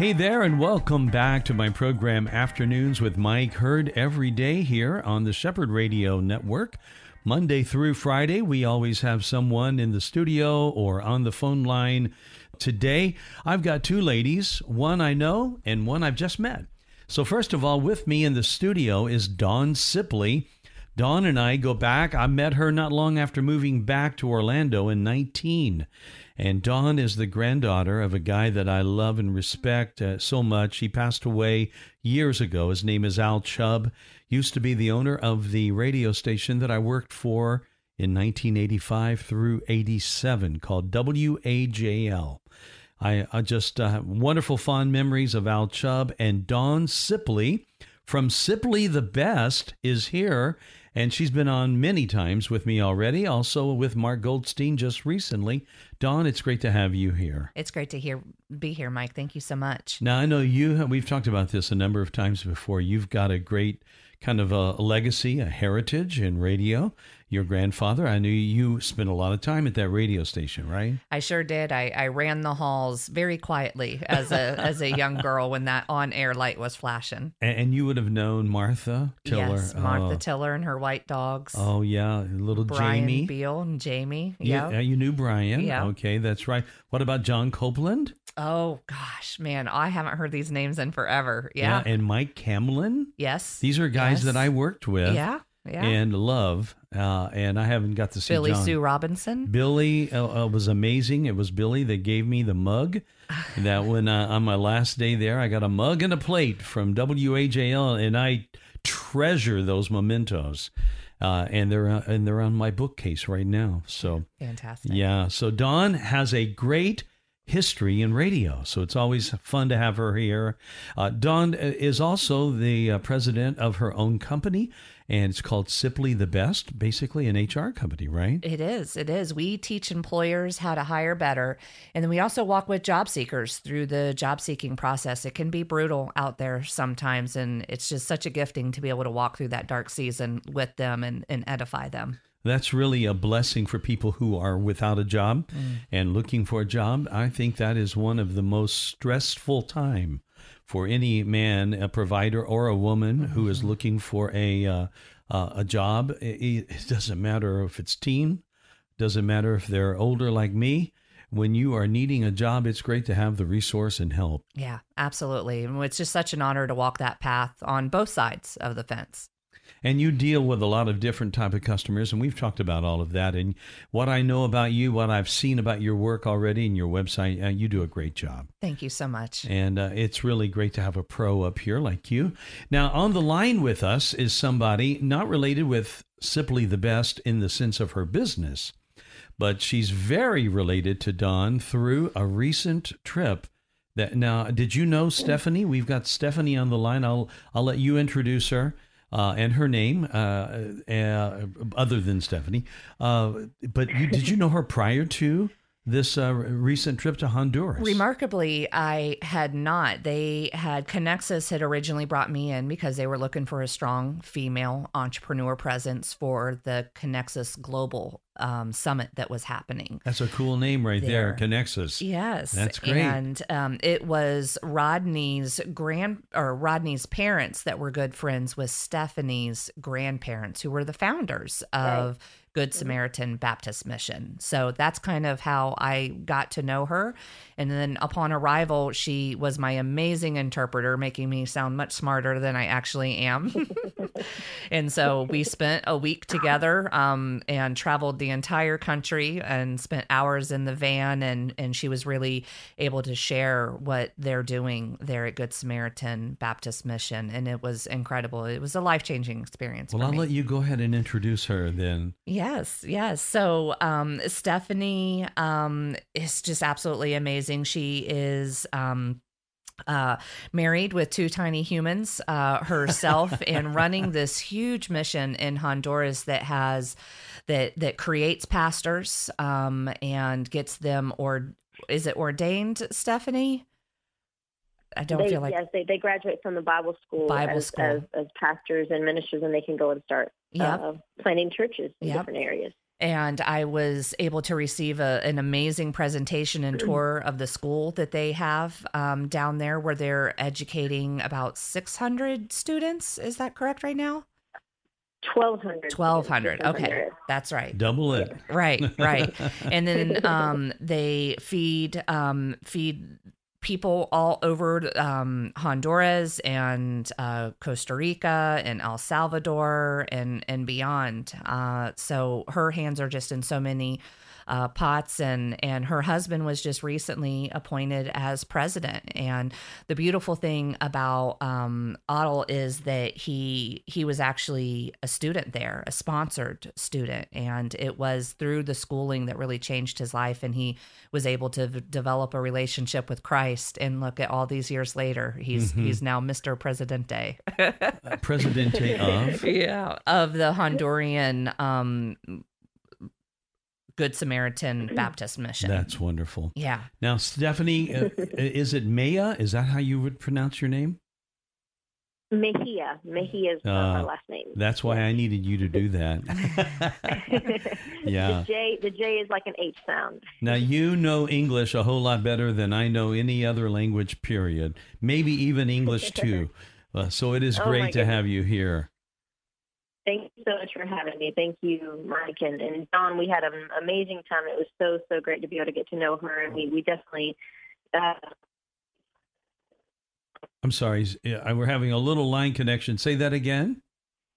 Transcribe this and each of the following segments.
Hey there, and welcome back to my program Afternoons with Mike, heard every day here on the Shepherd Radio Network. Monday through Friday, we always have someone in the studio or on the phone line. Today, I've got two ladies, one I know and one I've just met. So, first of all, with me in the studio is Dawn Sipley. Dawn and I go back. I met her not long after moving back to Orlando in 19. And Dawn is the granddaughter of a guy that I love and respect uh, so much. He passed away years ago. His name is Al Chubb. Used to be the owner of the radio station that I worked for in 1985 through 87 called WAJL. I, I just uh, wonderful fond memories of Al Chubb and Dawn Sipley from Sipley the Best is here and she's been on many times with me already, also with Mark Goldstein just recently. Dawn, it's great to have you here. It's great to hear be here, Mike. Thank you so much. Now I know you. We've talked about this a number of times before. You've got a great kind of a legacy, a heritage in radio your grandfather. I knew you spent a lot of time at that radio station, right? I sure did. I, I ran the halls very quietly as a as a young girl when that on air light was flashing. And, and, you would have known Martha Tiller. Yes, Martha oh. Tiller and her white dogs. Oh yeah, little Brian Jamie Beal and Jamie. Yeah, uh, you knew Brian. Yeah. Okay, that's right. What about John Copeland? Oh gosh, man, I haven't heard these names in forever. Yeah. yeah and Mike Camlin. Yes. These are guys yes. that I worked with. Yeah yeah. and love. Uh, and I haven't got to see Billy John. Sue Robinson. Billy uh, uh, was amazing. It was Billy that gave me the mug. that when uh, on my last day there, I got a mug and a plate from WAJL, and I treasure those mementos. Uh, and they're uh, and they're on my bookcase right now. So fantastic. Yeah. So Dawn has a great history in radio. So it's always fun to have her here. Uh, Dawn is also the uh, president of her own company, and it's called Sipley the Best, basically an HR company, right? It is. It is. We teach employers how to hire better. And then we also walk with job seekers through the job seeking process. It can be brutal out there sometimes, and it's just such a gifting to be able to walk through that dark season with them and, and edify them. That's really a blessing for people who are without a job mm. and looking for a job. I think that is one of the most stressful time for any man, a provider or a woman mm-hmm. who is looking for a uh, uh, a job. It, it, doesn't matter if it's teen, doesn't matter if they're older like me. When you are needing a job, it's great to have the resource and help. Yeah, absolutely. It's just such an honor to walk that path on both sides of the fence and you deal with a lot of different type of customers and we've talked about all of that. And what i know about you what i've seen about your work already and your website uh, you do a great job. Thank you so much. And uh, it's really great to have a pro up here like you. Now on the line with us is somebody not related with Sipley the Best in the sense of her business but she's very related to Dawn through a recent trip that now did you know Stephany? We've got Stephany on the line. I'll I'll let you introduce her uh, and her name, uh, uh, other than Stephany. Uh, but you, did you know her prior to this uh, recent trip to Honduras? Remarkably, I had not. They had Connexus had originally brought me in because they were looking for a strong female entrepreneur presence for the Connexus Global um, summit that was happening. That's a cool name right there, there Connexus. Yes, that's great. And um, it was Rodney's grand or Rodney's parents that were good friends with Stephany's grandparents, who were the founders of. Right Good Samaritan Baptist Mission. So that's kind of how I got to know her. And then upon arrival, she was my amazing interpreter, making me sound much smarter than I actually am. and so we spent a week together um, and traveled the entire country and spent hours in the van. And, and she was really able to share what they're doing there at Good Samaritan Baptist Mission. And it was incredible. It was a life changing experience. Well, I'll me. let you go ahead and introduce her then. Yes, yes. So um, Stephany um, is just absolutely amazing. She is. Um, uh, married with two tiny humans uh, herself and running this huge mission in Honduras that has that that creates pastors um, and gets them or is it ordained, Stephany? I don't they, feel like yes, they, they graduate from the Bible school, Bible as, school. As, as pastors and ministers, and they can go and start Yep. uh, planting churches in Yep. different areas. and I was able to receive a, an amazing presentation and tour of the school that they have um, down there, where they're educating about 600 students. Is that correct right now? Twelve hundred. 1,200. Okay, that's right. Double it. Right, right. and then um, they feed um, feed people all over um, Honduras and uh, Costa Rica and El Salvador and and beyond. Uh, so her hands are just in so many uh, pots, and and her husband was just recently appointed as president. And the beautiful thing about um, Otto is that he he was actually a student there, a sponsored student, and it was through the schooling that really changed his life, and he was able to v- develop a relationship with Christ. And look at all these years later, he's he's now Mr. Presidente. Presidente of. yeah, of the Honduran um, Good Samaritan Baptist Mission. That's wonderful. yeah. Now, Stephany, uh, is it Maya? Is that how you would pronounce your name? Mejia. Mejia is uh, Uh, my last name. That's why I needed you to do that. yeah. The J the J is like an H sound. Now, you know English a whole lot better than I know any other language, period. Maybe even English, too. Uh, so it is Oh, great my to have you here. Thank you so much for having me. Thank you, Mike and, and Dawn. We had an amazing time. It was so so great to be able to get to know her, and we we definitely. Uh, I'm sorry. yeah, We're having a little line connection. Say that again.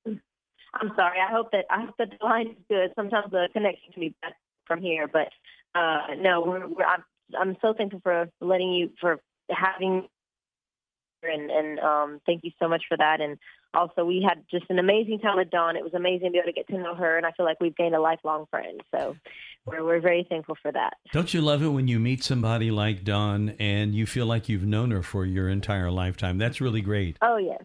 I'm sorry. I hope that I hope that the line is good. Sometimes the connection can be bad from here, but uh, no, we're, we're I'm I'm so thankful for letting you for having and and um, thank you so much for that. And also, we had just an amazing time with Dawn. It was amazing to be able to get to know her, and I feel like we've gained a lifelong friend. So we're we're very thankful for that. Don't you love it when you meet somebody like Dawn and you feel like you've known her for your entire lifetime? That's really great. Oh yes,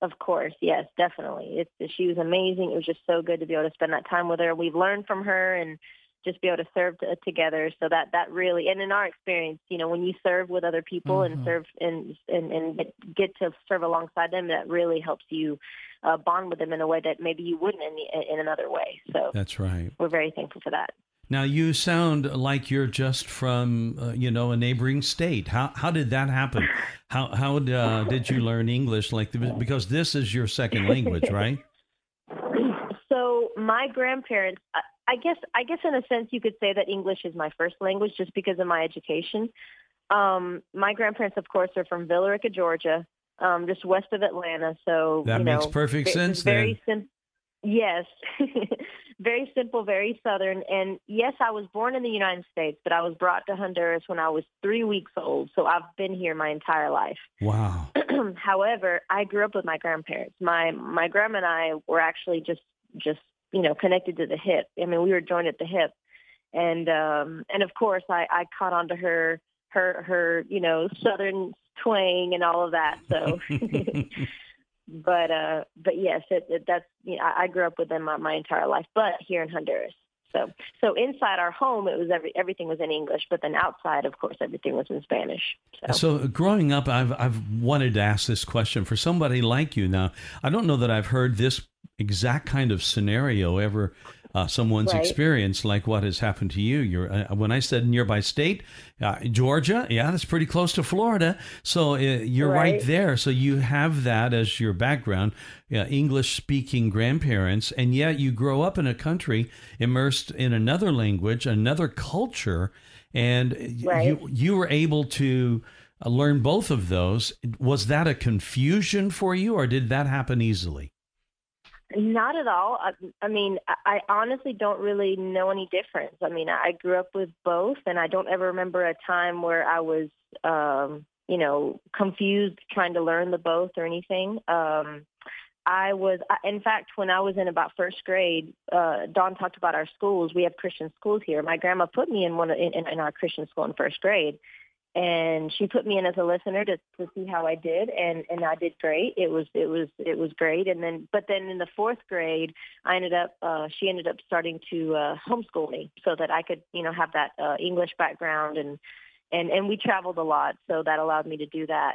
of course, yes, definitely. It's she was amazing. It was just so good to be able to spend that time with her. We've learned from her and just be able to serve t- together. So that that really, and in our experience, you know, when you serve with other people Mhm. and serve and and and get- to serve alongside them, that really helps you uh, bond with them in a way that maybe you wouldn't in the, in another way. So That's right. we're very thankful for that. Now you sound like you're just from, uh, you know, a neighboring state. How how did that happen? How how uh, did you learn English? Like because this is your second language, right? So my grandparents, I- guess, I guess in a sense you could say that English is my first language just because of my education. Um, my grandparents, of course, are from Villa Rica, Georgia, um, just west of Atlanta. So That makes know, perfect sense Very then. sim- yes, very simple, very southern. And yes, I was born in the United States, but I was brought to Honduras when I was three weeks old. So I've been here my entire life. Wow. However, I grew up with my grandparents. My my grandma and I were actually just just you know connected to the hip. I mean, we were joined at the hip, and um, and of course, I I caught on to her her her you know southern twang and all of that. So, but uh, but yes, it, it, that's you know, I, I grew up with them my, my entire life, but here in Honduras. So so inside our home, it was every everything was in English, but then outside, of course, everything was in Spanish. So. So growing up, I've I've wanted to ask this question for somebody like you. Now, I don't know that I've heard this exact kind of scenario ever. Uh, someone's Right. experience like what has happened to you. You're uh, when I said nearby state, uh, Georgia. Yeah, that's pretty close to Florida. So uh, you're right. Right. there. So you have that as your background, uh, English speaking grandparents, and yet you grow up in a country immersed in another language, another culture, and Right. you you were able to uh, learn both of those. Was that a confusion for you, or did that happen easily? Not at all. I, I mean, I, honestly don't really know any difference. I mean, I grew up with both, and I don't ever remember a time where I was, um, you know, confused trying to learn the both or anything. Um, I was, in fact, when I was in about first grade, uh, Dawn talked about our schools. We have Christian schools here. My grandma put me in one in, in our Christian school in first grade, and she put me in as a listener to to see how I did and and I did great. It was it was it was great and then but then in the 4th grade I ended up uh she ended up starting to uh homeschool me so that I could, you know, have that uh English background and and and we traveled a lot so that allowed me to do that.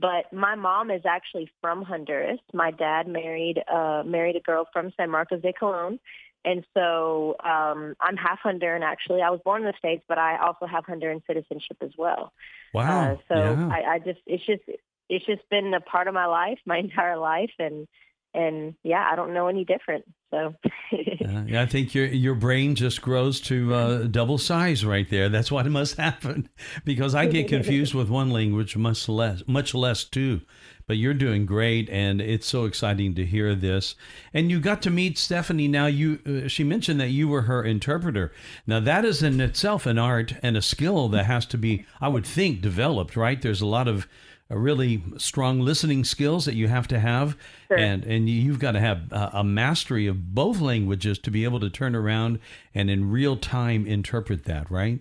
But my mom is actually from Honduras. My dad married uh married a girl from San Marcos de Colon and so um, I'm half Honduran, actually. I was born in the States, but I also have Honduran citizenship as well. Wow. Uh, so yeah. I, I just, it's just, it's just been a part of my life, my entire life. And, and yeah, I don't know any different. So uh, yeah, I think your your brain just grows to uh, double size right there. That's what it must happen because I get confused with one language much less, much less two. But you're doing great, and it's so exciting to hear this. And you got to meet Stephany. Now, you uh, she mentioned that you were her interpreter. Now, that is in itself an art and a skill that has to be, I would think, developed. Right? There's a lot of uh, really strong listening skills that you have to have, Sure. and and you've got to have a, a mastery of both languages to be able to turn around and in real time interpret that. Right?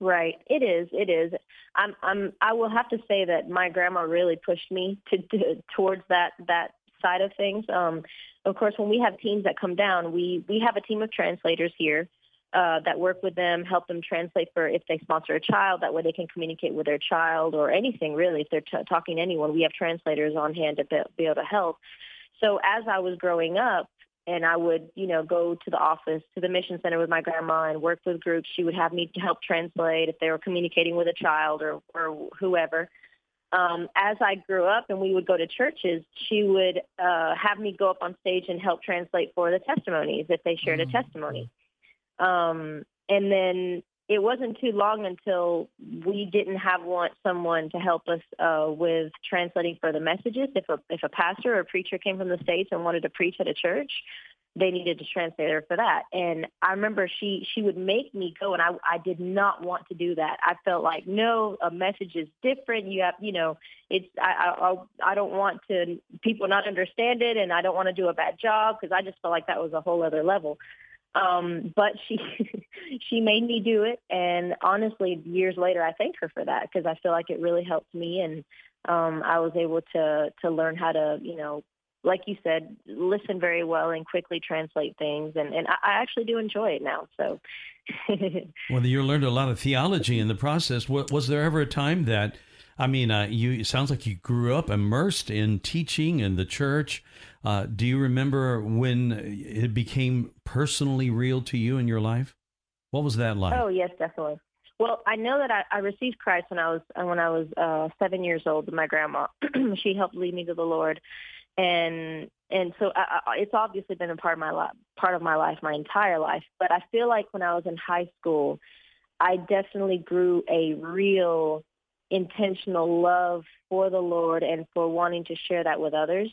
Right. It is. It is. I'm. I'm. I will have to say that my grandma really pushed me to, to towards that that side of things. Um, of course, when we have teams that come down, we we have a team of translators here uh, that work with them, help them translate for if they sponsor a child. That way, they can communicate with their child or anything really. If they're t- talking to anyone, we have translators on hand to be, be able to help. So as I was growing up, and I would, you know, go to the office, to the mission center with my grandma and work with groups. She would have me to help translate if they were communicating with a child or, or whoever. Um, as I grew up and we would go to churches, she would uh, have me go up on stage and help translate for the testimonies if they shared a testimony. Um, and then it wasn't too long until we didn't have want someone to help us uh, with translating for the messages. If a if a pastor or a preacher came from the states and wanted to preach at a church, they needed a translator for that. And I remember she she would make me go, and I I did not want to do that. I felt like no, a message is different. You have you know it's I I I don't want to people not understand it, and I don't want to do a bad job because I just felt like that was a whole other level. Um, but she she made me do it, and honestly, years later, I thank her for that because I feel like it really helped me, and um, I was able to to learn how to, you know, like you said, listen very well and quickly translate things, and and I, actually do enjoy it now. So, Well, you learned a lot of theology in the process. Was there ever a time that, I mean, uh, you it sounds like you grew up immersed in teaching and the church. Uh, do you remember when it became personally real to you in your life? What was that like? oh yes, definitely. Well, I know that I, I received Christ when I was when I was uh, seven years old my grandma. she helped lead me to the Lord, and and so I, I, it's obviously been a part of my life, part of my life, my entire life. But I feel like when I was in high school, I definitely grew a real intentional love for the Lord and for wanting to share that with others.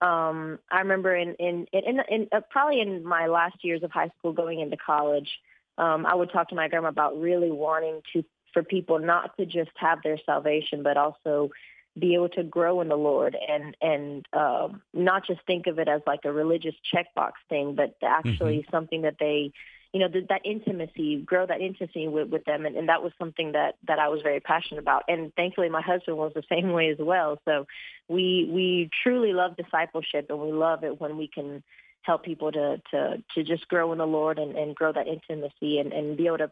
Um, I remember in in in, in uh, probably in my last years of high school, going into college, um, I would talk to my grandma about really wanting to for people not to just have their salvation, but also be able to grow in the Lord and and um, not just think of it as like a religious checkbox thing, but actually something that they, you know, th- that intimacy, grow that intimacy with, with them, and, and that was something that that I was very passionate about. And thankfully, my husband was the same way as well. So we we truly love discipleship, and we love it when we can help people to to to just grow in the Lord and, and grow that intimacy and, and be able to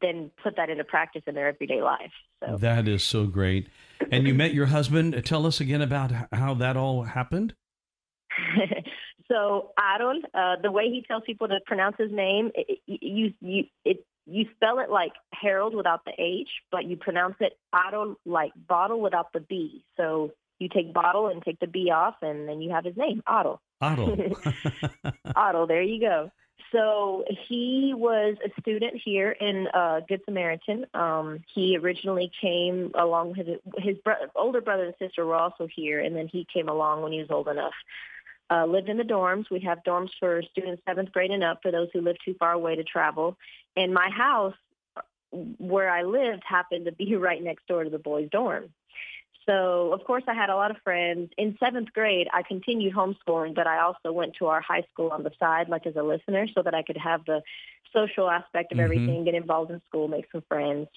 then put that into practice in their everyday life. So That is so great. And you met your husband. Tell us again about how that all happened. so Aaron, uh, the way he tells people to pronounce his name, it, you you it you spell it like Harold without the H, but you pronounce it Aaron like bottle without the B. So you take bottle and take the B off, and then you have his name, Otto. Otto. Otto, there you go. So he was a student here in uh, Good Samaritan. Um, he originally came along with his, his bro- older brother and sister were also here, and then he came along when he was old enough. Uh, lived in the dorms. We have dorms for students seventh grade and up for those who live too far away to travel. And my house, where I lived, happened to be right next door to the boys' dorm. So, of course, I had a lot of friends. In seventh grade, I continued homeschooling, but I also went to our high school on the side, like as a listener, so that I could have the social aspect of Mhm. everything, get involved in school, make some friends.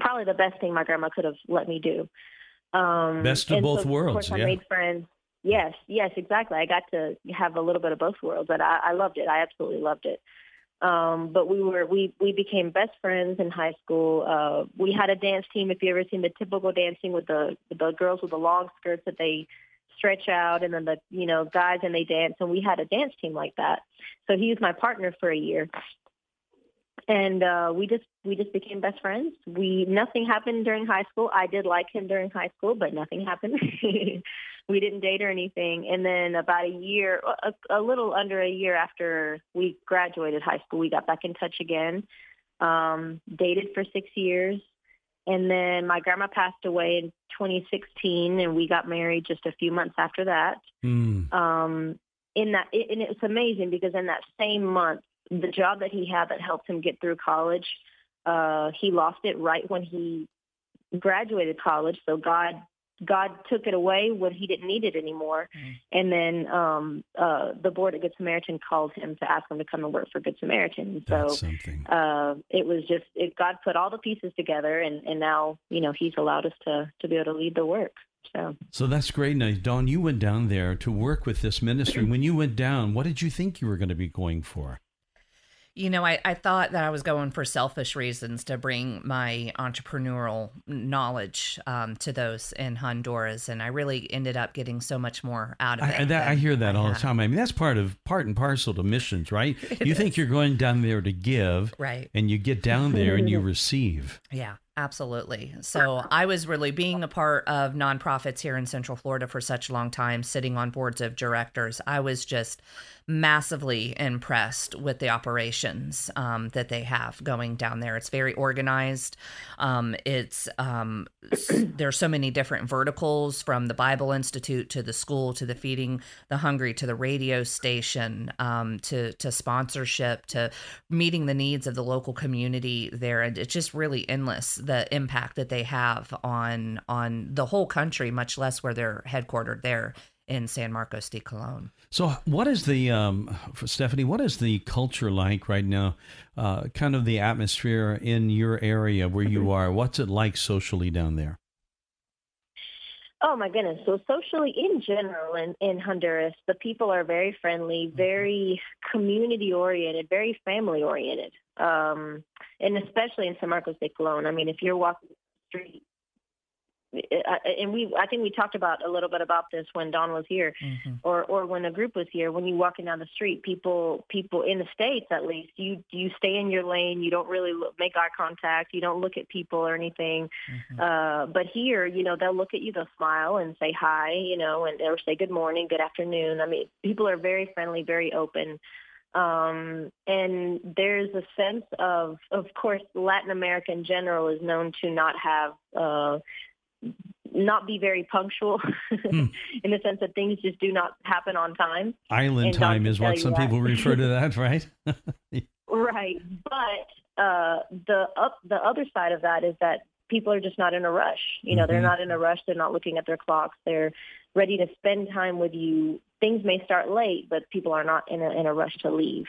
probably the best thing my grandma could have let me do. Um, Best of both so, worlds, Of course, yeah. I made friends. Yes, yes, exactly. I got to have a little bit of both worlds, and I, I loved it. I absolutely loved it. Um, but we were we we became best friends in high school. Uh, we had a dance team. If you ever seen the typical dancing with the the girls with the long skirts that they stretch out, and then the you know guys and they dance, and we had a dance team like that. So he was my partner for a year, and uh, we just we just became best friends. We nothing happened during high school. I did like him during high school, but nothing happened. we didn't date or anything. And then about a year, a, a little under a year after we graduated high school, we got back in touch again. Um, dated for six years, and then my grandma passed away in 2016, and we got married just a few months after that Mm. um, in that, and it's amazing because in that same month, the job that he had that helped him get through college, uh, he lost it right when he graduated college. So God, God took it away when he didn't need it anymore. Mm. And then um, uh, the board at Good Samaritan called him to ask him to come and work for Good Samaritan. So That's something. uh, it was just it, God put all the pieces together, and, and now you know He's allowed us to to be able to lead the work. So. So that's great. Now, Dawn, you went down there to work with this ministry. When you went down, what did you think you were going to be going for? You know, I, I thought that I was going for selfish reasons to bring my entrepreneurial knowledge um, to those in Honduras, and I really ended up getting so much more out of it. I, I- that, I hear that I all the time. I mean, that's part of part and parcel to missions, right? It you think you're going down there to give, Right. and you get down there and you receive. Yeah, absolutely. So I was really being a part of nonprofits here in Central Florida for such a long time, sitting on boards of directors. I was just massively impressed with the operations um, that they have going down there. It's very organized. Um, it's um, there's so many different verticals from the Bible Institute to the school to the feeding the hungry to the radio station um, to to sponsorship to meeting the needs of the local community there and it's just really endless the impact that they have on on the whole country much less where they're headquartered there in San Marcos de Colon. So, what is the um, for Stephany? What is the culture like right now? Uh, kind of the atmosphere in your area where you are. What's it like socially down there? Oh my goodness. So socially in general in, in Honduras, the people are very friendly, very community oriented, very family oriented. Um, and especially in San Marcos de Colon. I mean, if you're walking the street, uh, and we, I think we talked about a little bit about this when Dawn was here, or or when a group was here. When you walking down the street, people people in the states at least, you you stay in your lane. You don't really look, make eye contact. You don't look at people or anything. Uh, but here, you know, they'll look at you, they'll smile and say hi, you know, and or say good morning, good afternoon. I mean, people are very friendly, very open. Um, and there's a sense of, of course, Latin America in general is known to not have, uh, not be very punctual Hmm. in the sense that things just do not happen on time. Island And time is what some that. people refer to that, right? Right. But uh, the up the other side of that is that people are just not in a rush. You know, Mhm. they're not in a rush. They're not looking at their clocks. They're ready to spend time with you. Things may start late, but people are not in a in a rush to leave.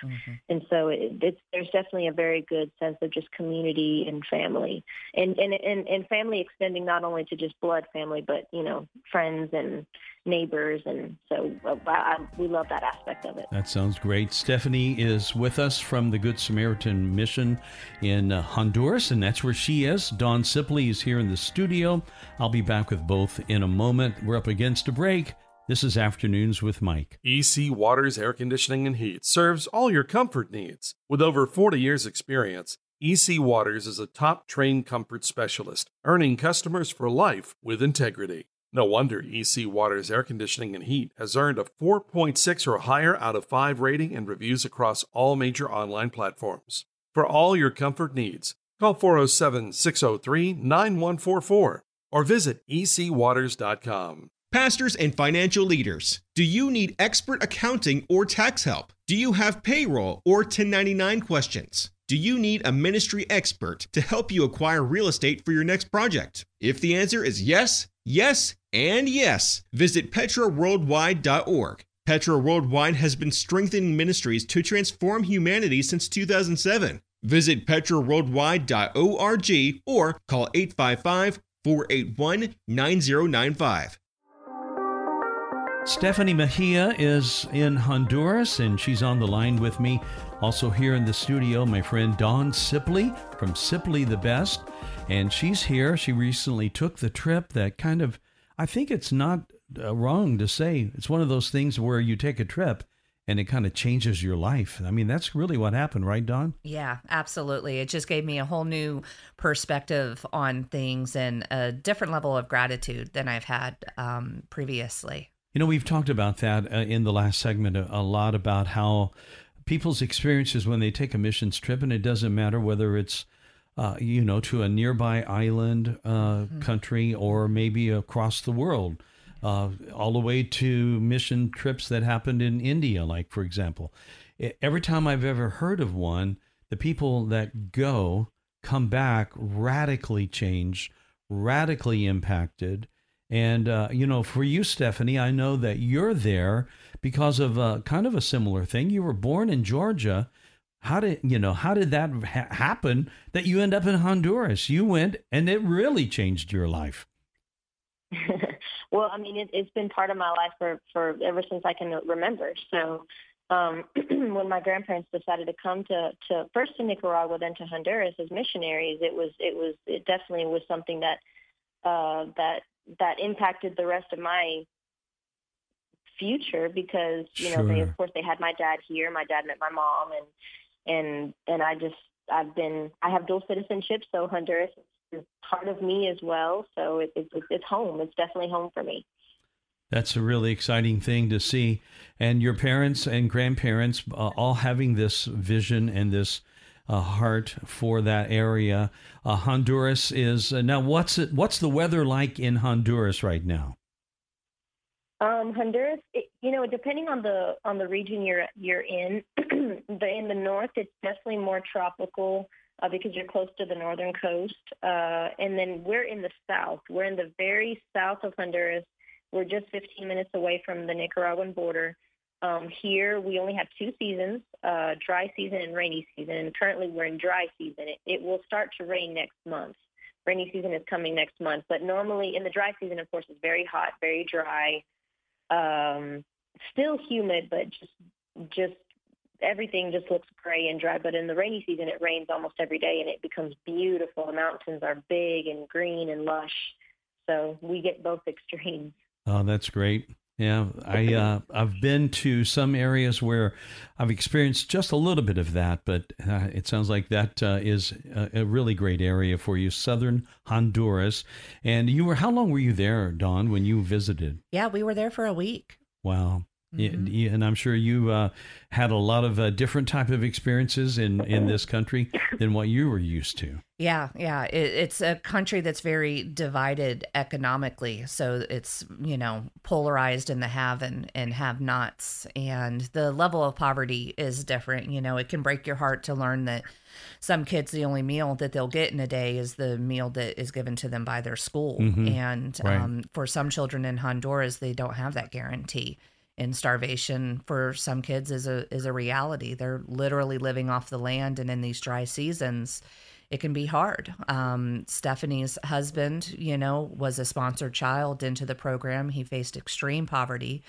And so it, it's there's definitely a very good sense of just community and family, and and and, and family extending not only to just blood family, but you know friends and neighbors, and so uh, I, we love that aspect of it. That sounds great. Stephany is with us from the Good Samaritan Mission in uh, Honduras, and that's where she is. Dawn Sipley is here in the studio. I'll be back with both in a moment. We're up against a break. This is Afternoons with Mike. EC Waters Air Conditioning and Heat serves all your comfort needs. With over 40 years' experience, EC Waters is a top trained comfort specialist, earning customers for life with integrity. No wonder EC Waters Air Conditioning and Heat has earned a 4.6 or higher out of 5 rating and reviews across all major online platforms. For all your comfort needs, call 407 603 9144 or visit ecwaters.com. Pastors and financial leaders, do you need expert accounting or tax help? Do you have payroll or 1099 questions? Do you need a ministry expert to help you acquire real estate for your next project? If the answer is yes, yes, and yes, visit petraworldwide.org. Petra Worldwide has been strengthening ministries to transform humanity since 2007. Visit petraworldwide.org or call 855 481 9095. Stephany Mejia is in Honduras and she's on the line with me. Also, here in the studio, my friend Dawn Sipley from Sipley the Best. And she's here. She recently took the trip that kind of, I think it's not uh, wrong to say, it's one of those things where you take a trip and it kind of changes your life. I mean, that's really what happened, right, Dawn? Yeah, absolutely. It just gave me a whole new perspective on things and a different level of gratitude than I've had um, previously. You know, we've talked about that uh, in the last segment a, a lot about how people's experiences when they take a missions trip, and it doesn't matter whether it's uh, you know, to a nearby island uh, mm-hmm. country or maybe across the world uh, all the way to mission trips that happened in India, like, for example. Every time I've ever heard of one, the people that go come back radically changed, radically impacted. And, uh, you know, for you, Stephany, I know that you're there because of a, kind of a similar thing. You were born in Georgia. How did, you know, how did that ha- happen that you end up in Honduras? You went and it really changed your life. Well, I mean, it, it's been part of my life for, for ever since I can remember. So um, when my grandparents decided to come to, to first to Nicaragua, then to Honduras as missionaries, it was it was it definitely was something that uh, that that impacted the rest of my future because you know they of course they had my dad here. My dad met my mom, and and and I just I've been I have dual citizenship, so Honduras is part of me as well. So it, it, it's home. It's definitely home for me. That's a really exciting thing to see. And your parents and grandparents uh, all having this vision and this uh, heart for that area. Uh, Honduras is uh, now. What's it? What's the weather like in Honduras right now? Um, Honduras, it, you know, depending on the on the region you're you're in, the in the north, it's definitely more tropical uh, because you're close to the northern coast. Uh, and then we're in the south. We're in the very south of Honduras. We're just 15 minutes away from the Nicaraguan border. Um, here, we only have two seasons, uh, dry season and rainy season. And currently, we're in dry season. It, it will start to rain next month. Rainy season is coming next month. But normally, in the dry season, of course, it's very hot, very dry, um, still humid, but just just everything just looks gray and dry. But in the rainy season, it rains almost every day, and it becomes beautiful. The mountains are big and green and lush, so we get both extremes. Oh, that's great. Yeah, I uh, I've been to some areas where I've experienced just a little bit of that, but uh, it sounds like that uh, is a, a, really great area for you, southern Honduras. And you were how long were you there, Dawn, when you visited? Yeah, we were there for a week. Wow. Mm-hmm. and I'm sure you uh, had a lot of uh, different type of experiences in, in this country than what you were used to. Yeah, yeah. It, it's a country that's very divided economically. So it's, you know, polarized in the have and, and have nots. And the level of poverty is different. You know, it can break your heart to learn that some kids, the only meal that they'll get in a day is the meal that is given to them by their school. Mm-hmm. And right. um, for some children in Honduras, they don't have that guarantee and starvation for some kids is a is a reality. They're literally living off the land, and in these dry seasons, it can be hard. Um, Stephany's husband, you know, was a sponsored child into the program. He faced extreme poverty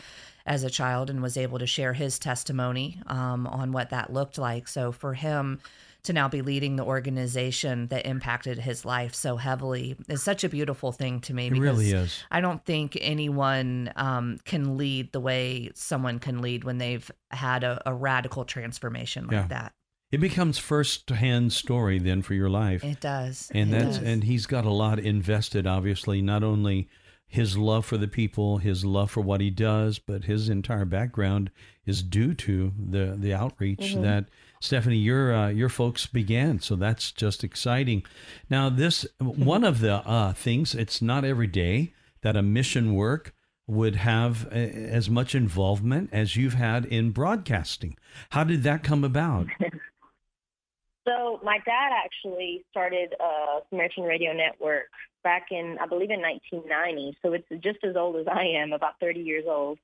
as a child and was able to share his testimony um, on what that looked like. So for him to now be leading the organization that impacted his life so heavily is such a beautiful thing to me. It really is. I don't think anyone um, can lead the way someone can lead when they've had a, a radical transformation like yeah. that. It becomes first-hand story then for your life. It does, and it that's does. and he's got a lot invested. Obviously, not only his love for the people, his love for what he does, but his entire background is due to the the outreach mm-hmm. that Stephany, your uh, your folks began, so that's just exciting. Now, this one of the uh, things. It's not every day that a mission work would have a, as much involvement as you've had in broadcasting. How did that come about? so, my dad actually started a Samaritan Radio Network back in, I believe, in 1990. So it's just as old as I am, about 30 years old.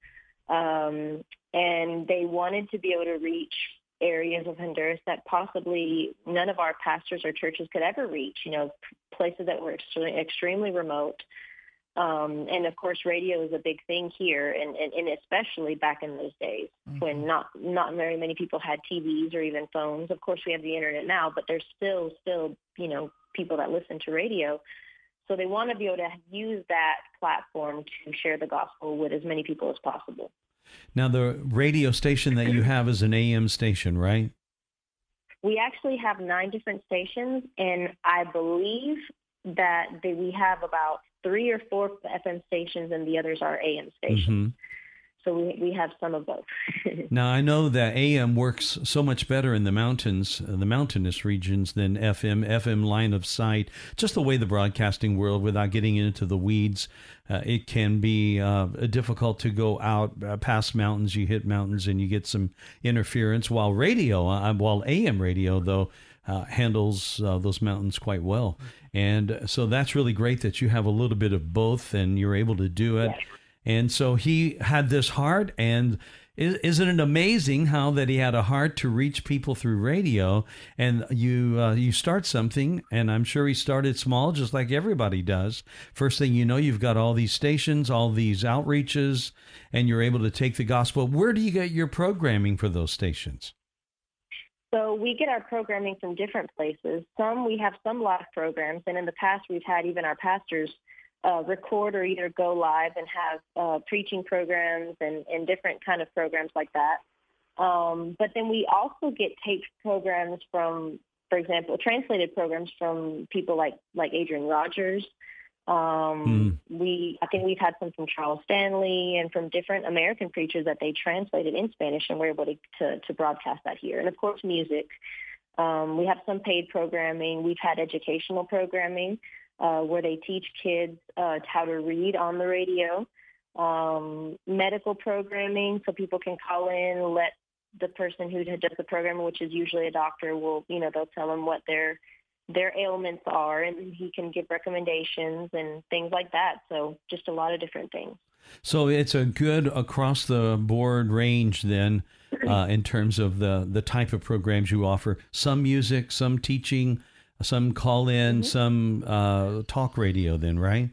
Um, and they wanted to be able to reach areas of Honduras that possibly none of our pastors or churches could ever reach. You know, places that were extremely, extremely remote. Um, and of course, radio is a big thing here, and, and, and especially back in those days mm-hmm. when not not very many people had TVs or even phones. Of course, we have the internet now, but there's still still you know people that listen to radio. So they want to be able to use that platform to share the gospel with as many people as possible. Now, the radio station that you have is an AM station, right? We actually have nine different stations, and I believe that they, we have about three or four FM stations, and the others are AM stations. Mm-hmm. So we, we have some of both. now, I know that AM works so much better in the mountains, uh, the mountainous regions, than FM, FM line of sight. Just the way the broadcasting world, without getting into the weeds, uh, it can be uh, difficult to go out uh, past mountains. You hit mountains and you get some interference. While radio, uh, while AM radio, though, uh, handles those mountains quite well. And so that's really great that you have a little bit of both and you're able to do it. And so he had this heart and isn't it amazing how that he had a heart to reach people through radio? And you uh, you start something and i'm sure he started small just like everybody does. First thing you know you've got all these stations all these outreaches and you're able to take the gospel. Where do you get your programming for those stations? So we get our programming from different places. Some we have some live programs and in the past we've had even our pastors uh, record or either go live and have uh, preaching programs and, and different kind of programs like that. Um, but then we also get taped programs from, for example, translated programs from people like like Adrian Rogers. Um, mm. We I think we've had some from Charles Stanley and from different American preachers that they translated in Spanish and we're able to, to, to broadcast that here. And of course, music. Um, we have some paid programming. We've had educational programming uh, where they teach kids uh, how to read on the radio, um, medical programming, so people can call in, let the person who does the program, which is usually a doctor, will you know they'll tell them what their their ailments are, and he can give recommendations and things like that. So just a lot of different things. So it's a good across the board range then, uh, in terms of the the type of programs you offer. Some music, some teaching, some call in, mm-hmm. some uh, talk radio, then, right?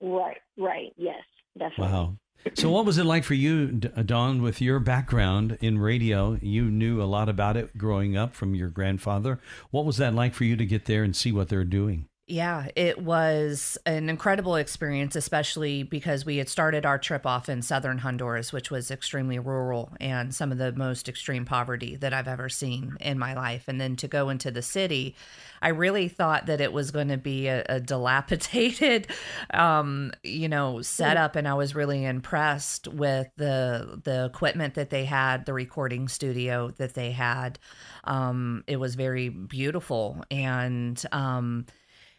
Right, right. Yes, definitely. Wow. So, what was it like for you, Dawn, with your background in radio? You knew a lot about it growing up from your grandfather. What was that like for you to get there and see what they're doing? Yeah, it was an incredible experience, especially because we had started our trip off in southern Honduras, which was extremely rural and some of the most extreme poverty that I've ever seen in my life. And then to go into the city, I really thought that it was going to be a, a dilapidated, um, you know, setup, and I was really impressed with the the equipment that they had, the recording studio that they had. Um, it was very beautiful and. Um,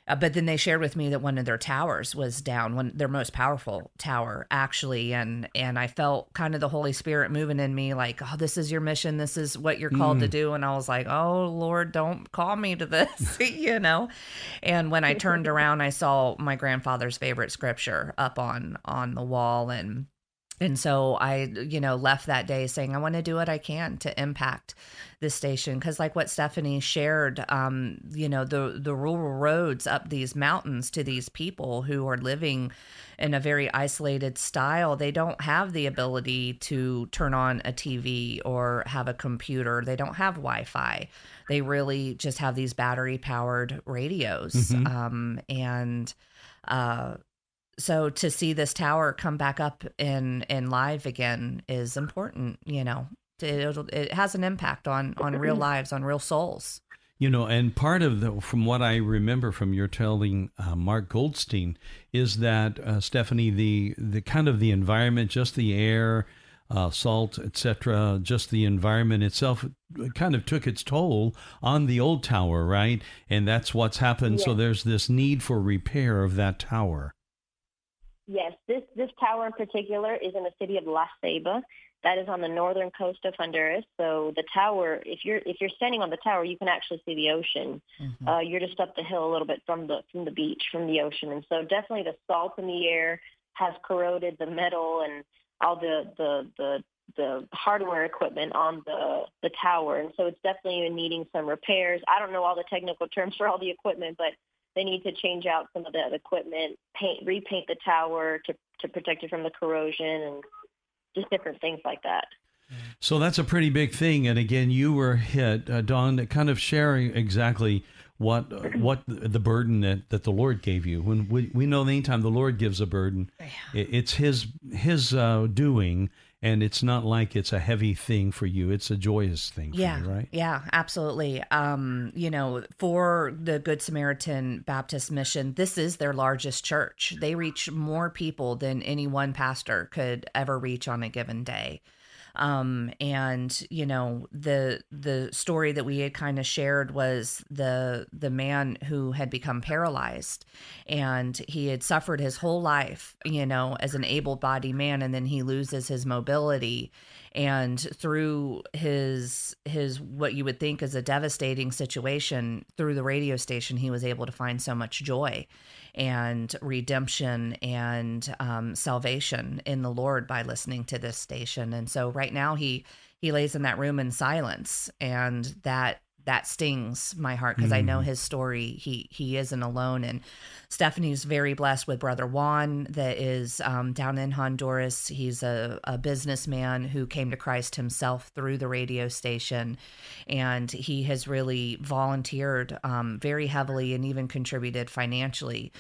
uh, but then they shared with me that one of their towers was down, one their most powerful tower actually, and and I felt kind of the Holy Spirit moving in me, like, oh, this is your mission, this is what you're called mm. to do, and I was like, oh Lord, don't call me to this, you know. And when I turned around, I saw my grandfather's favorite scripture up on on the wall, and and so I, you know, left that day saying I want to do what I can to impact this station because, like what Stephany shared, um, you know, the the rural roads up these mountains to these people who are living in a very isolated style, they don't have the ability to turn on a TV or have a computer. They don't have Wi-Fi. They really just have these battery powered radios, mm-hmm. um, and uh, so to see this tower come back up in in live again is important you know. It, it has an impact on on real lives on real souls. You know and part of the from what i remember from your telling uh, mark goldstein is that uh, Stephany the the kind of the environment just the air uh, salt etc just the environment itself kind of took its toll on the old tower right? And that's what's happened. So there's this need for repair of that tower Yes, this this tower in particular is in the city of La Ceiba. That is on the northern coast of Honduras. So the tower, if you're if you're standing on the tower, you can actually see the ocean. Mm-hmm. Uh, you're just up the hill a little bit from the from the beach, from the ocean, and so definitely the salt in the air has corroded the metal and all the the the the hardware equipment on the the tower, and so it's definitely needing some repairs. I don't know all the technical terms for all the equipment, but they need to change out some of the equipment, paint, repaint the tower to to protect it from the corrosion, and just different things like that. So that's a pretty big thing. And again, you were hit, uh, Dawn, kind of sharing exactly what uh, what the burden that, that the Lord gave you. When we, we know the anytime the Lord gives a burden, it, it's His His uh, doing, and it's not like it's a heavy thing for you. It's a joyous thing. yeah, you, right? Yeah, absolutely. Um, you know, for the Good Samaritan Baptist Mission, this is their largest church. They reach more people than any one pastor could ever reach on a given day. Um, and you know the the story that we had kind of shared was the the man who had become paralyzed and he had suffered his whole life you know as an able-bodied man and then he loses his mobility. And through his his what you would think is a devastating situation through the radio station he was able to find so much joy and redemption and um, salvation in the lord by listening to this station. And so right now he he lays in that room in silence and that that stings my heart because I know his story. He he isn't alone, and Stephany's very blessed with brother Juan that is um, down in Honduras. He's a, a businessman who came to Christ himself through the radio station, and he has really volunteered um, very heavily and even contributed financially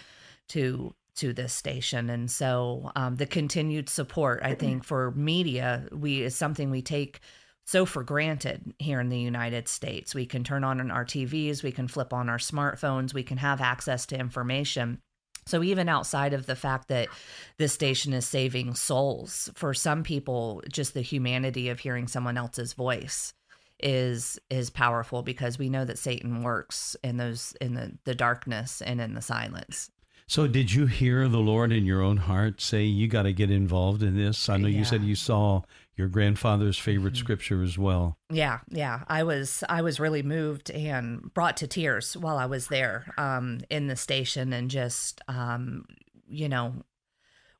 to to this station and so um, the continued support i think for media we is something we take so for granted here in the United States. We can turn on our TVs, we can flip on our smartphones, we can have access to information. So even outside of the fact that this station is saving souls, for some people, just the humanity of hearing someone else's voice is is powerful because we know that Satan works in those in the, the darkness and in the silence. So, did you hear the Lord in your own heart say, You got to get involved in this? I know you said you saw your grandfather's favorite scripture as well. Yeah, yeah. I was I was really moved and brought to tears while I was there um in the station and just um you know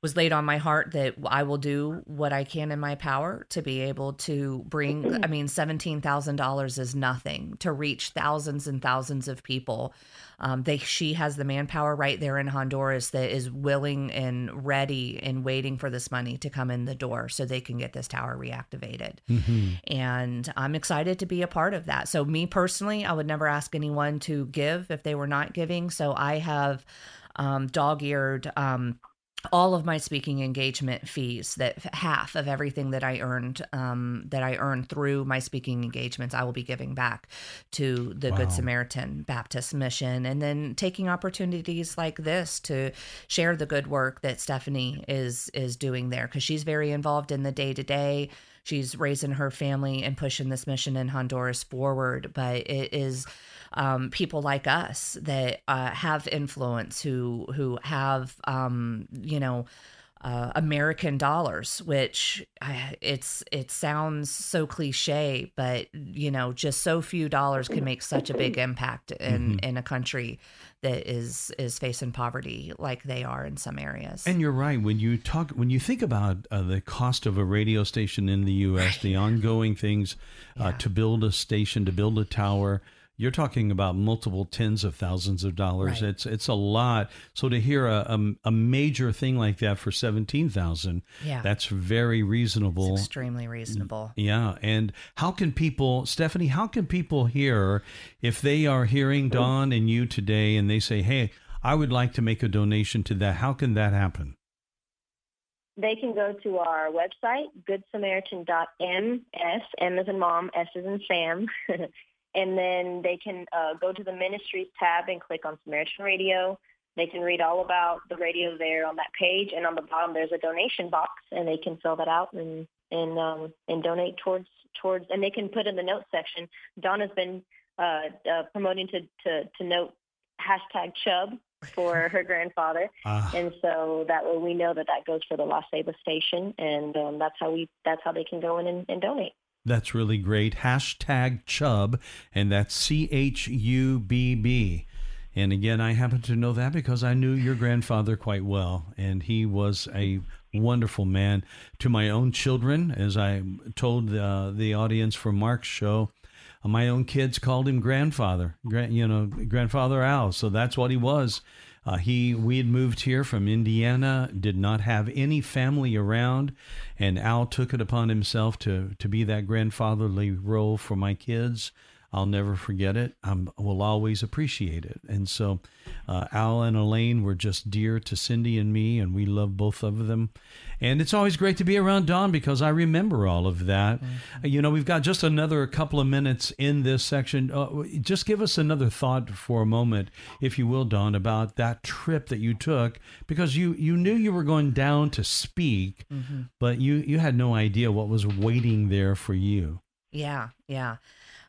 was laid on my heart that I will do what I can in my power to be able to bring I mean $17,000 is nothing to reach thousands and thousands of people. Um they she has the manpower right there in Honduras that is willing and ready and waiting for this money to come in the door so they can get this tower reactivated and I'm excited to be a part of that. So, me personally, I would never ask anyone to give if they were not giving. So, I have um, dog eared um, all of my speaking engagement fees that half of everything that I earned um, that I earned through my speaking engagements I will be giving back to the Wow. Good Samaritan Baptist Mission and then taking opportunities like this to share the good work that Stephany is is doing there because she's very involved in the day to day she's raising her family and pushing this mission in Honduras forward but it is um, people like us that uh, have influence who who have um, you know uh, American dollars, which uh, it's it sounds so cliche, but you know, just so few dollars can make such a big impact in in a country that is is facing poverty like they are in some areas. And you're right when you talk when you think about uh, the cost of a radio station in the U.S., the ongoing things uh, to build a station, to build a tower. You're talking about multiple tens of thousands of dollars. Right. It's it's a lot. So to hear a, a, a major thing like that for seventeen thousand, Yeah. that's very reasonable. it's extremely reasonable. Mm, yeah, and how can people, Stephany? How can people hear if they are hearing oh. Dawn and you today, and they say, "Hey, I would like to make a donation to that." How can that happen? They can go to our website, goodsamaritan.ms, M as in mom, S as in Sam, and then they can uh, go to the ministries tab and click on Samaritan Radio. They can read all about the radio there on that page, and on the bottom there's a donation box, and they can fill that out and and um, and donate towards towards, and they can put in the notes section. Dawn has been uh, uh, promoting to, to to note hashtag Chubb for her grandfather. Ah, And so that way we know that that goes for the Las Vegas station, and um, that's how we that's how they can go in and, and donate. That's really great. Hashtag Chubb, and that's C H U B B. And again, I happen to know that because I knew your grandfather quite well, and he was a wonderful man. To my own children, as I told uh, the audience for Mark's show, my own kids called him grandfather, grand, you know, grandfather Al. So that's what he was. Uh, he we had moved here from Indiana, did not have any family around, and Al took it upon himself to to be that grandfatherly role for my kids. I'll never forget it. I will always appreciate it. And so, uh, Al and Elaine were just dear to Cindy and me, and we love both of them. And it's always great to be around Dawn because I remember all of that. Mm-hmm. You know, we've got just another couple of minutes in this section. Uh, just give us another thought for a moment, if you will, Dawn, about that trip that you took because you you knew you were going down to speak, mm-hmm. but you you had no idea what was waiting there for you. Yeah, yeah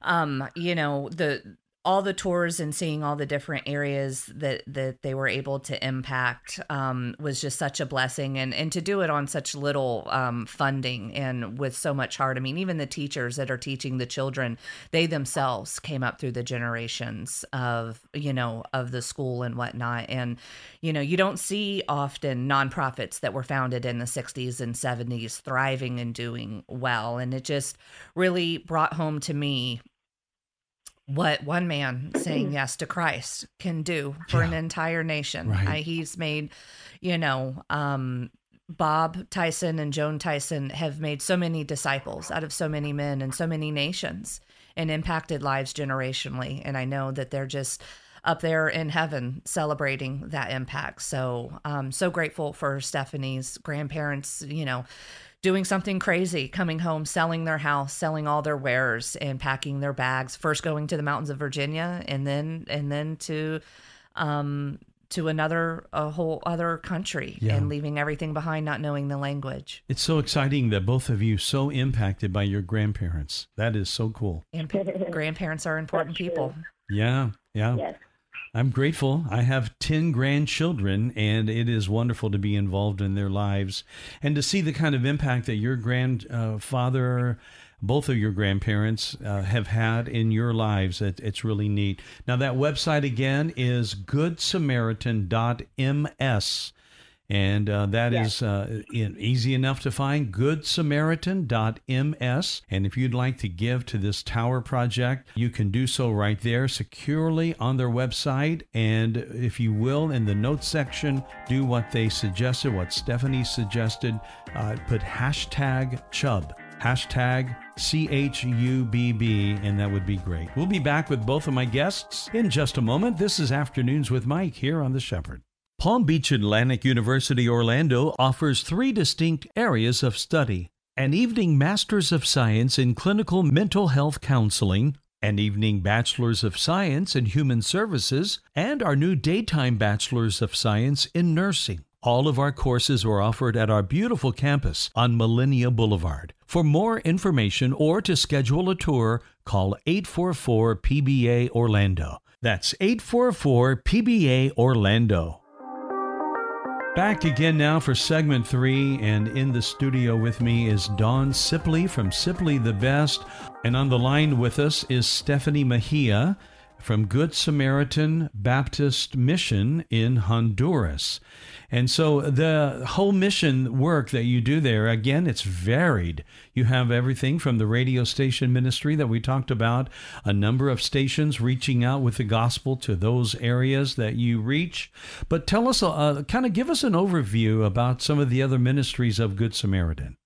um, you know, the all the tours and seeing all the different areas that that they were able to impact um, was just such a blessing. And and to do it on such little um, funding and with so much heart. I mean even the teachers that are teaching the children they themselves came up through the generations of you know of the school and whatnot. And you know you don't see often nonprofits that were founded in the 60s and 70s thriving and doing well. And it just really brought home to me what one man saying yes to Christ can do for yeah. an entire nation. Right. I, he's made, you know, um, Bob Tyson and Joan Tyson have made so many disciples out of so many men and so many nations and impacted lives generationally. And I know that they're just up there in heaven celebrating that impact. So I'm um, so grateful for Stephany's grandparents, you know, doing something crazy, coming home, selling their house, selling all their wares, and packing their bags. First going to the mountains of Virginia, and then and then to um, to another a whole other country yeah. and leaving everything behind not knowing the language it's so exciting that both of you so impacted by your grandparents that is so cool and grandparents are important people yeah yeah yes. I'm grateful. I have 10 grandchildren, and it is wonderful to be involved in their lives and to see the kind of impact that your grandfather, both of your grandparents, uh, have had in your lives. It, it's really neat. Now, that website again is goodsamaritan.ms. And uh, that yes. is uh, easy enough to find, goodsamaritan.ms. And if you'd like to give to this tower project, you can do so right there securely on their website. And if you will, in the notes section, do what they suggested, what Stephany suggested, uh, put hashtag Chubb, hashtag C H U B B, and that would be great. We'll be back with both of my guests in just a moment. This is Afternoons with Mike here on The Shepherd. Palm Beach Atlantic University Orlando offers three distinct areas of study an evening Master's of Science in Clinical Mental Health Counseling, an evening Bachelor's of Science in Human Services, and our new daytime Bachelor's of Science in Nursing. All of our courses are offered at our beautiful campus on Millenia Boulevard. For more information or to schedule a tour, call 844 PBA Orlando. That's 844 PBA Orlando. Back again now for segment three, and in the studio with me is Dawn Sipley from Sipley the Best, and on the line with us is Stephany Mejia from Good Samaritan Baptist Mission in Honduras. And so the whole mission work that you do there, again, it's varied. You have everything from the radio station ministry that we talked about, a number of stations reaching out with the gospel to those areas that you reach. But tell us, uh, kind of give us an overview about some of the other ministries of Good Samaritan.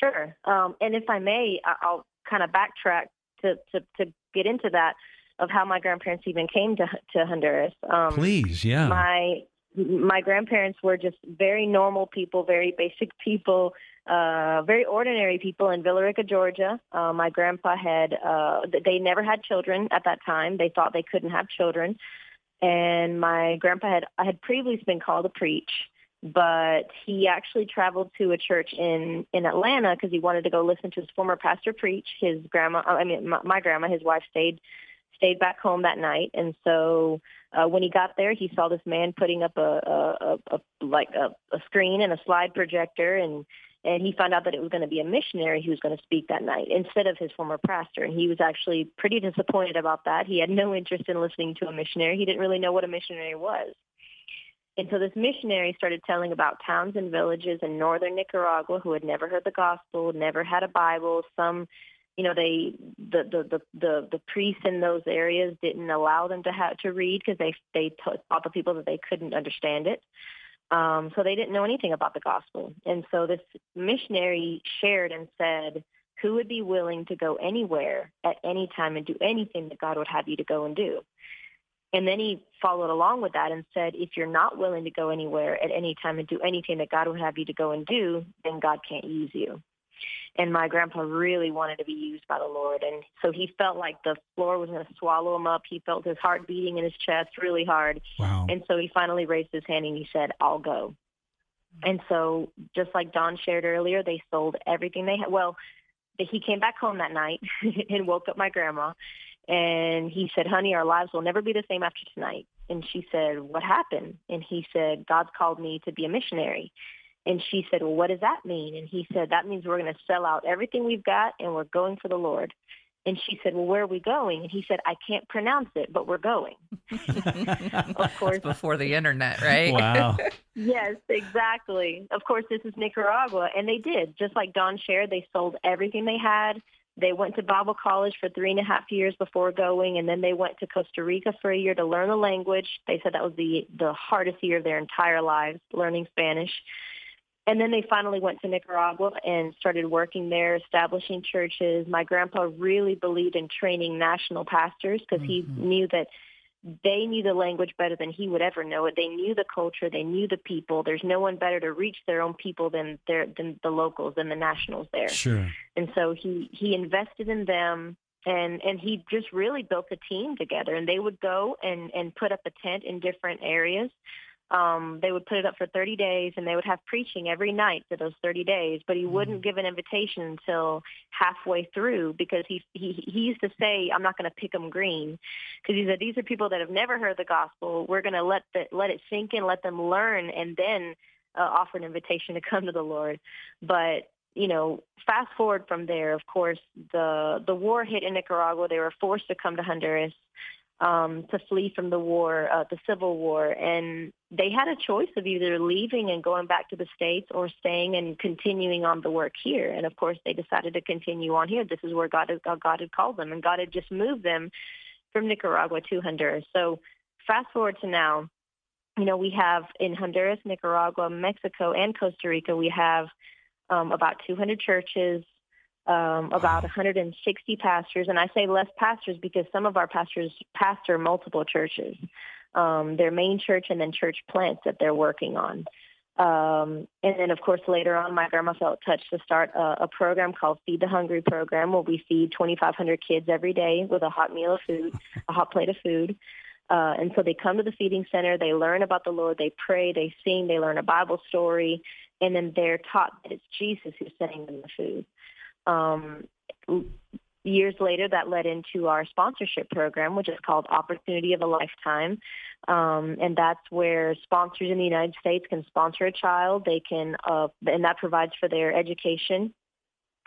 Sure. Um, and if I may, I'll kind of backtrack to, to, to get into that of how my grandparents even came to to Honduras. Um, Please, yeah. My my grandparents were just very normal people, very basic people, uh, very ordinary people in Villa Rica, Georgia. Uh, my grandpa had, uh, they never had children at that time. They thought they couldn't have children. And my grandpa had, I had previously been called to preach, but he actually traveled to a church in, in Atlanta because he wanted to go listen to his former pastor preach. His grandma, I mean, my, my grandma, his wife stayed, stayed back home that night. And so, uh, when he got there, he saw this man putting up a, a, a, a like a, a screen and a slide projector, and and he found out that it was going to be a missionary who was going to speak that night instead of his former pastor. And he was actually pretty disappointed about that. He had no interest in listening to a missionary. He didn't really know what a missionary was. And so this missionary started telling about towns and villages in northern Nicaragua who had never heard the gospel, never had a Bible. Some, you know, they the the the the, the priests in those areas didn't allow them to have to read because they they taught the people that they couldn't understand it. Um, so they didn't know anything about the gospel. And so this missionary shared and said, who would be willing to go anywhere at any time and do anything that God would have you to go and do? And then he followed along with that and said, if you're not willing to go anywhere at any time and do anything that God would have you to go and do, then God can't use you. And my grandpa really wanted to be used by the Lord. And so he felt like the floor was going to swallow him up. He felt his heart beating in his chest really hard. Wow. And so he finally raised his hand and he said, I'll go. And so just like Dawn shared earlier, they sold everything they had. Well, he came back home that night and woke up my grandma and he said, honey, our lives will never be the same after tonight. And she said, what happened? And he said, God's called me to be a missionary. And she said, well, what does that mean? And he said, that means we're going to sell out everything we've got and we're going for the Lord. And she said, well, where are we going? And he said, I can't pronounce it, but we're going. of course. before the internet, right? Wow. yes, exactly. Of course, this is Nicaragua. And they did. Just like Dawn shared, they sold everything they had. They went to Bible college for three and a half years before going, and then they went to Costa Rica for a year to learn the language. They said that was the the hardest year of their entire lives, learning Spanish. And then they finally went to Nicaragua and started working there, establishing churches. My grandpa really believed in training national pastors because mm-hmm. he knew that they knew the language better than he would ever know it. They knew the culture. They knew the people. There's no one better to reach their own people than their than the locals, than the nationals there. Sure. And so he he invested in them and and he just really built a team together and they would go and and put up a tent in different areas um, they would put it up for 30 days and they would have preaching every night for those 30 days, but he mm-hmm. wouldn't give an invitation until halfway through because he, he, he used to say, I'm not going to pick them green because he said, these are people that have never heard the gospel. We're going to let the, let it sink in, let them learn and then uh, offer an invitation to come to the Lord. But you know, fast forward from there, of course, the the war hit in Nicaragua. They were forced to come to Honduras um, to flee from the war, uh, the Civil War, and they had a choice of either leaving and going back to the states or staying and continuing on the work here. And of course, they decided to continue on here. This is where God had, God had called them, and God had just moved them from Nicaragua to Honduras. So fast forward to now, you know, we have in Honduras, Nicaragua, Mexico, and Costa Rica, we have um, about 200 churches, um, about 160 pastors, and I say less pastors because some of our pastors pastor multiple churches, um, their main church and then church plants that they're working on. Um, and then, of course, later on, my grandma felt touched to start a, a program called Feed the Hungry program, where we feed 2,500 kids every day with a hot meal of food, a hot plate of food. Uh, and so they come to the feeding center, they learn about the Lord, they pray, they sing, they learn a Bible story, and then they're taught that it's Jesus who's sending them the food. Um, years later, that led into our sponsorship program, which is called Opportunity of a Lifetime. Um, and that's where sponsors in the United States can sponsor a child. They can, uh, and that provides for their education,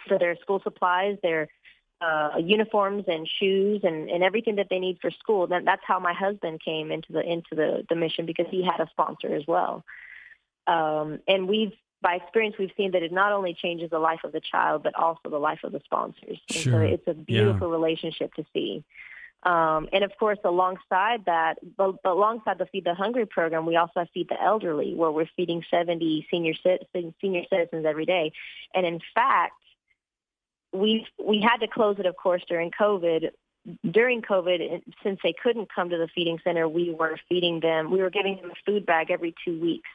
for their school supplies, their uh, uniforms and shoes and, and everything that they need for school. That, that's how my husband came into the into the, the mission because he had a sponsor as well. Um, and we've by experience, we've seen that it not only changes the life of the child, but also the life of the sponsors. Sure. so it's a beautiful yeah. relationship to see. Um, and of course, alongside that, but, but alongside the Feed the Hungry program, we also have feed the elderly, where we're feeding 70 senior senior citizens every day. And in fact, we we had to close it, of course, during COVID during COVID, since they couldn't come to the feeding center, we were feeding them, we were giving them a food bag every two weeks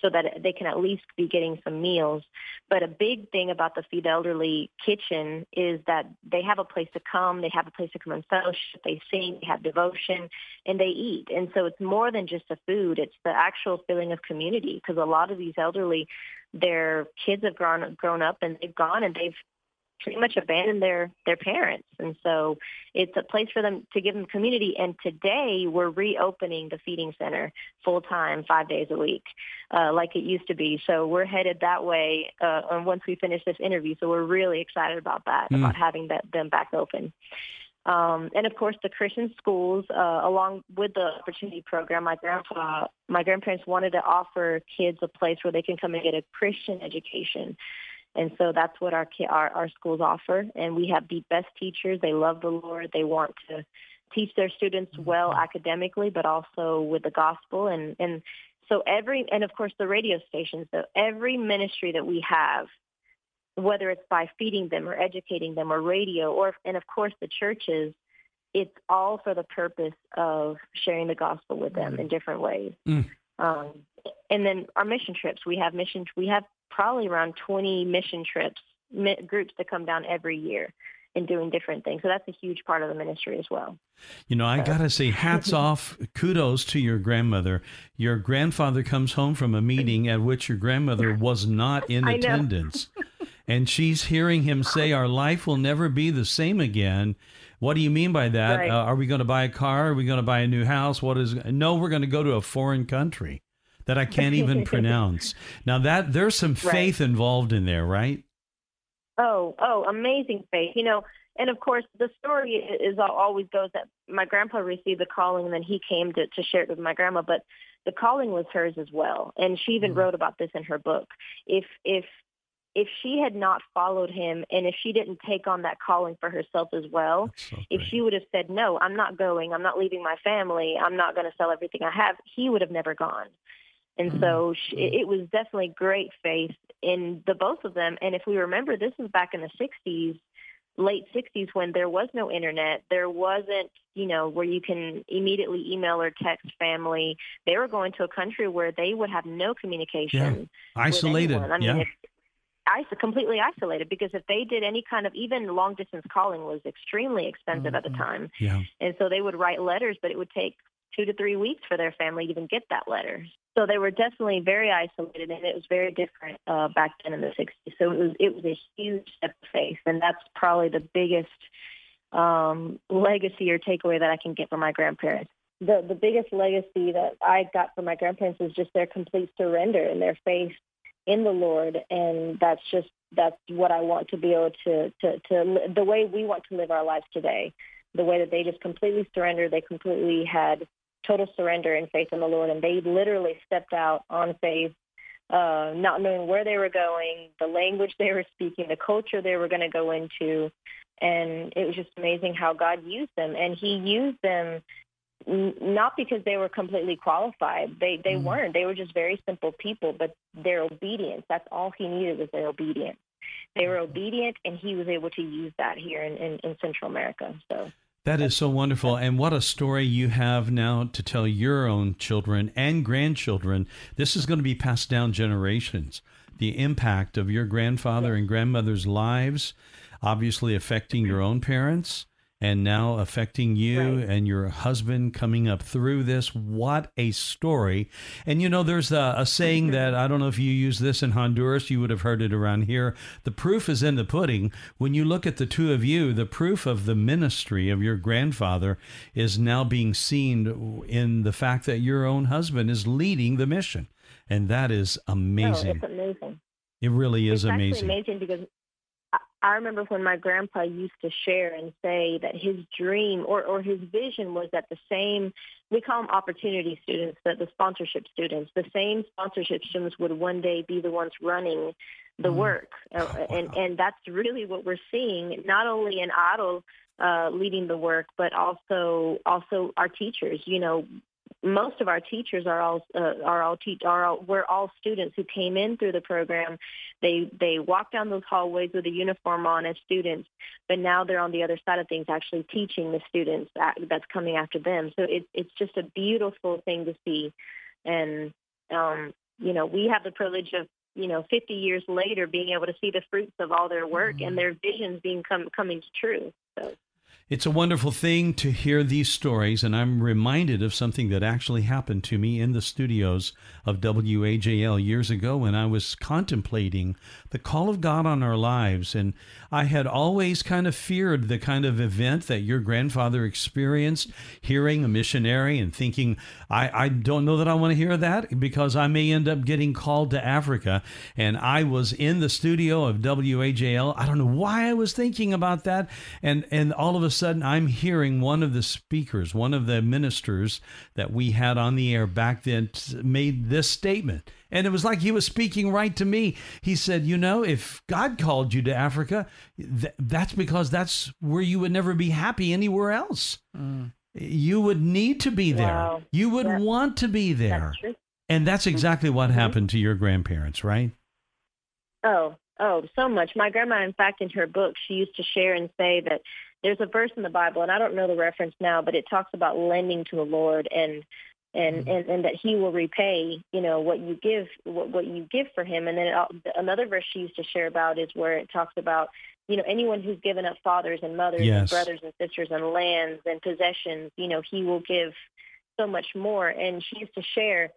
so that they can at least be getting some meals. But a big thing about the Feed Elderly kitchen is that they have a place to come, they have a place to come and fellowship, they sing, they have devotion, and they eat. And so it's more than just the food, it's the actual feeling of community because a lot of these elderly, their kids have grown grown up and they've gone and they've pretty much abandon their their parents. And so it's a place for them to give them community. And today we're reopening the feeding center full time five days a week uh, like it used to be. So we're headed that way uh, once we finish this interview. So we're really excited about that mm. about having that them back open. Um, and of course, the Christian schools, uh, along with the opportunity program, my grandpa, my grandparents wanted to offer kids a place where they can come and get a Christian education. And so that's what our, our our schools offer. And we have the best teachers. They love the Lord. They want to teach their students well mm-hmm. academically, but also with the gospel. And and so every and of course the radio stations. So every ministry that we have whether it's by feeding them or educating them or radio or and of course the churches it's all for the purpose of sharing the gospel with them mm. in different ways mm. um, and then our mission trips we have mission we have probably around 20 mission trips groups that come down every year and doing different things. So that's a huge part of the ministry as well. You know, I got to say, hats off, kudos to your grandmother. Your grandfather comes home from a meeting at which your grandmother was not in attendance and she's hearing him say, Our life will never be the same again. What do you mean by that? Right. Uh, are we going to buy a car? Are we going to buy a new house? What is? No, we're going to go to a foreign country that I can't even pronounce. Now that there's some faith involved in there, right? Oh, oh, amazing faith. You know, and of course the story is always goes that my grandpa received the calling and then he came to, to share it with my grandma, but the calling was hers as well. And she even mm. wrote about this in her book. If if if she had not followed him and if she didn't take on that calling for herself as well, so if she would have said, no, I'm not going, I'm not leaving my family, I'm not going to sell everything I have, he would have never gone. And mm-hmm. so she, it was definitely great faith in the both of them. And if we remember, this was back in the 60s, late 60s when there was no internet. There wasn't, you know, where you can immediately email or text family. They were going to a country where they would have no communication. Yeah. Isolated. I mean, yeah. If, is- completely isolated because if they did any kind of even long distance calling was extremely expensive mm-hmm. at the time. Yeah. And so they would write letters, but it would take two to three weeks for their family to even get that letter. So they were definitely very isolated, and it was very different uh, back then in the 60s. So it was it was a huge step of faith, and that's probably the biggest um, legacy or takeaway that I can get from my grandparents. The the biggest legacy that I got from my grandparents was just their complete surrender and their faith in the Lord, and that's just that's what I want to be able to to to the way we want to live our lives today. The way that they just completely surrendered, they completely had total surrender and faith in the Lord, and they literally stepped out on faith, uh, not knowing where they were going, the language they were speaking, the culture they were going to go into, and it was just amazing how God used them, and He used them not because they were completely qualified. They they mm. weren't. They were just very simple people, but their obedience, that's all he needed was their obedience. They were obedient and he was able to use that here in, in, in Central America. So that is so wonderful. And what a story you have now to tell your own children and grandchildren. This is going to be passed down generations. The impact of your grandfather and grandmother's lives, obviously affecting your own parents and now affecting you right. and your husband coming up through this. What a story. And you know, there's a, a, saying that I don't know if you use this in Honduras, you would have heard it around here. The proof is in the pudding. When you look at the two of you, the proof of the ministry of your grandfather is now being seen in the fact that your own husband is leading the mission. And that is amazing. Oh, it's amazing. It really is it's amazing. amazing because I remember when my grandpa used to share and say that his dream or, or his vision was that the same, we call them opportunity students, that the sponsorship students, the same sponsorship students would one day be the ones running the mm. work. Uh, wow. And, and that's really what we're seeing, not only in Otto uh, leading the work, but also also our teachers. You know, most of our teachers are all uh, are all te- are all, we're all students who came in through the program. They they walk down those hallways with a uniform on as students, but now they're on the other side of things, actually teaching the students that, that's coming after them. So it's it's just a beautiful thing to see, and um, you know we have the privilege of you know 50 years later being able to see the fruits of all their work mm-hmm. and their visions being come, coming to true. So. It's a wonderful thing to hear these stories, and I'm reminded of something that actually happened to me in the studios of WAJL years ago when I was contemplating the call of God on our lives. And I had always kind of feared the kind of event that your grandfather experienced, hearing a missionary and thinking, I, I don't know that I want to hear that because I may end up getting called to Africa. And I was in the studio of WAJL. I don't know why I was thinking about that. And, and all of a I'm hearing one of the speakers, one of the ministers that we had on the air back then made this statement. And it was like he was speaking right to me. He said, You know, if God called you to Africa, th- that's because that's where you would never be happy anywhere else. Mm. You would need to be there. Wow. You would want to be there. That's and that's exactly what mm-hmm. happened to your grandparents, right? Oh, oh, so much. My grandma, in fact, in her book, she used to share and say that there's a verse in the Bible, and I don't know the reference now, but it talks about lending to the Lord and and mm-hmm. and, and that He will repay, you know, what you give, what, what you give for Him. And then it, another verse she used to share about is where it talks about, you know, anyone who's given up fathers and mothers yes. and brothers and sisters and lands and possessions, you know, He will give so much more. And she used to share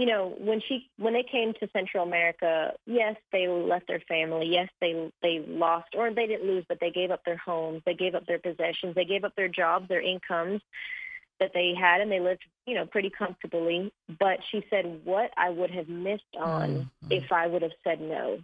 you know, when she when they came to Central America, yes, they left their family. Yes, they they lost or they didn't lose, but they gave up their homes, they gave up their possessions, they gave up their jobs, their incomes that they had and they lived, you know, pretty comfortably. But she said what I would have missed on mm-hmm. if I would have said no.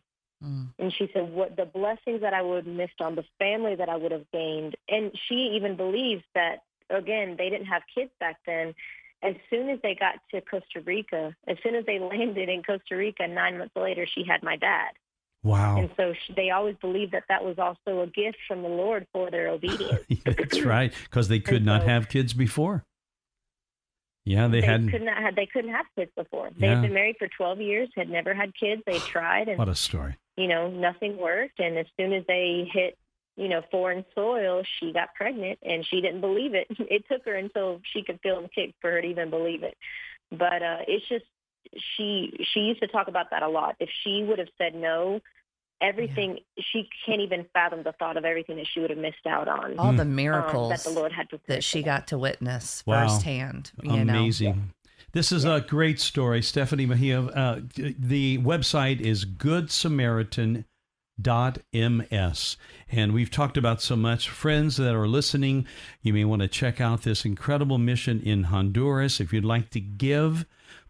Mm. And she said, "What the blessings that I would have missed on, the family that I would have gained." And she even believes that again, they didn't have kids back then as soon as they got to Costa Rica, as soon as they landed in Costa Rica, nine months later, she had my dad. Wow. And so she, they always believed that that was also a gift from the Lord for their obedience. That's right, because they could and not so, have kids before. Yeah, they, they hadn't. Could not have, they couldn't have kids before. They had been married for 12 years, had never had kids. They tried. And, what a story. You know, nothing worked. And as soon as they hit you know, foreign soil, she got pregnant and she didn't believe it. It took her until she could feel the kick for her to even believe it. But uh, it's just she she used to talk about that a lot. If she would have said no, everything yeah. she can't even fathom the thought of everything that she would have missed out on. All the um, miracles um, that the Lord had that she got to witness wow. firsthand. Amazing. Know? This is yeah. a great story, Stephany Mejia. Uh, the website is Good Samaritan ms and we've talked about so much. Friends that are listening you may want to check out this incredible mission in honduras. If you'd like to give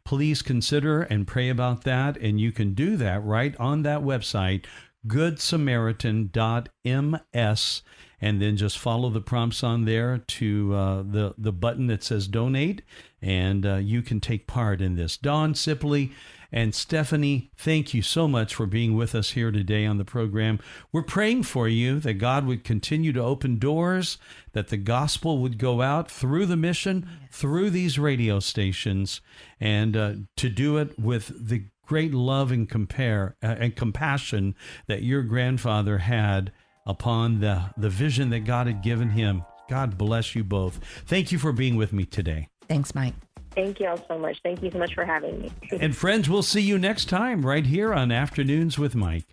please consider and pray about that. And you can do that right on that website goodsamaritan.ms and then just follow the prompts on there to uh, the the button that says donate. And uh, you can take part in this. Dawn sipley and Stephany, thank you so much for being with us here today on the program. We're praying for you that God would continue to open doors, that the gospel would go out through the mission, through these radio stations, and uh, to do it with the great love and compare uh, and compassion that your grandfather had upon the, the vision that God had given him. God bless you both. Thank you for being with me today. Thanks, Mike. Thank you all so much. Thank you so much for having me. and friends, we'll see you next time right here on Afternoons with Mike.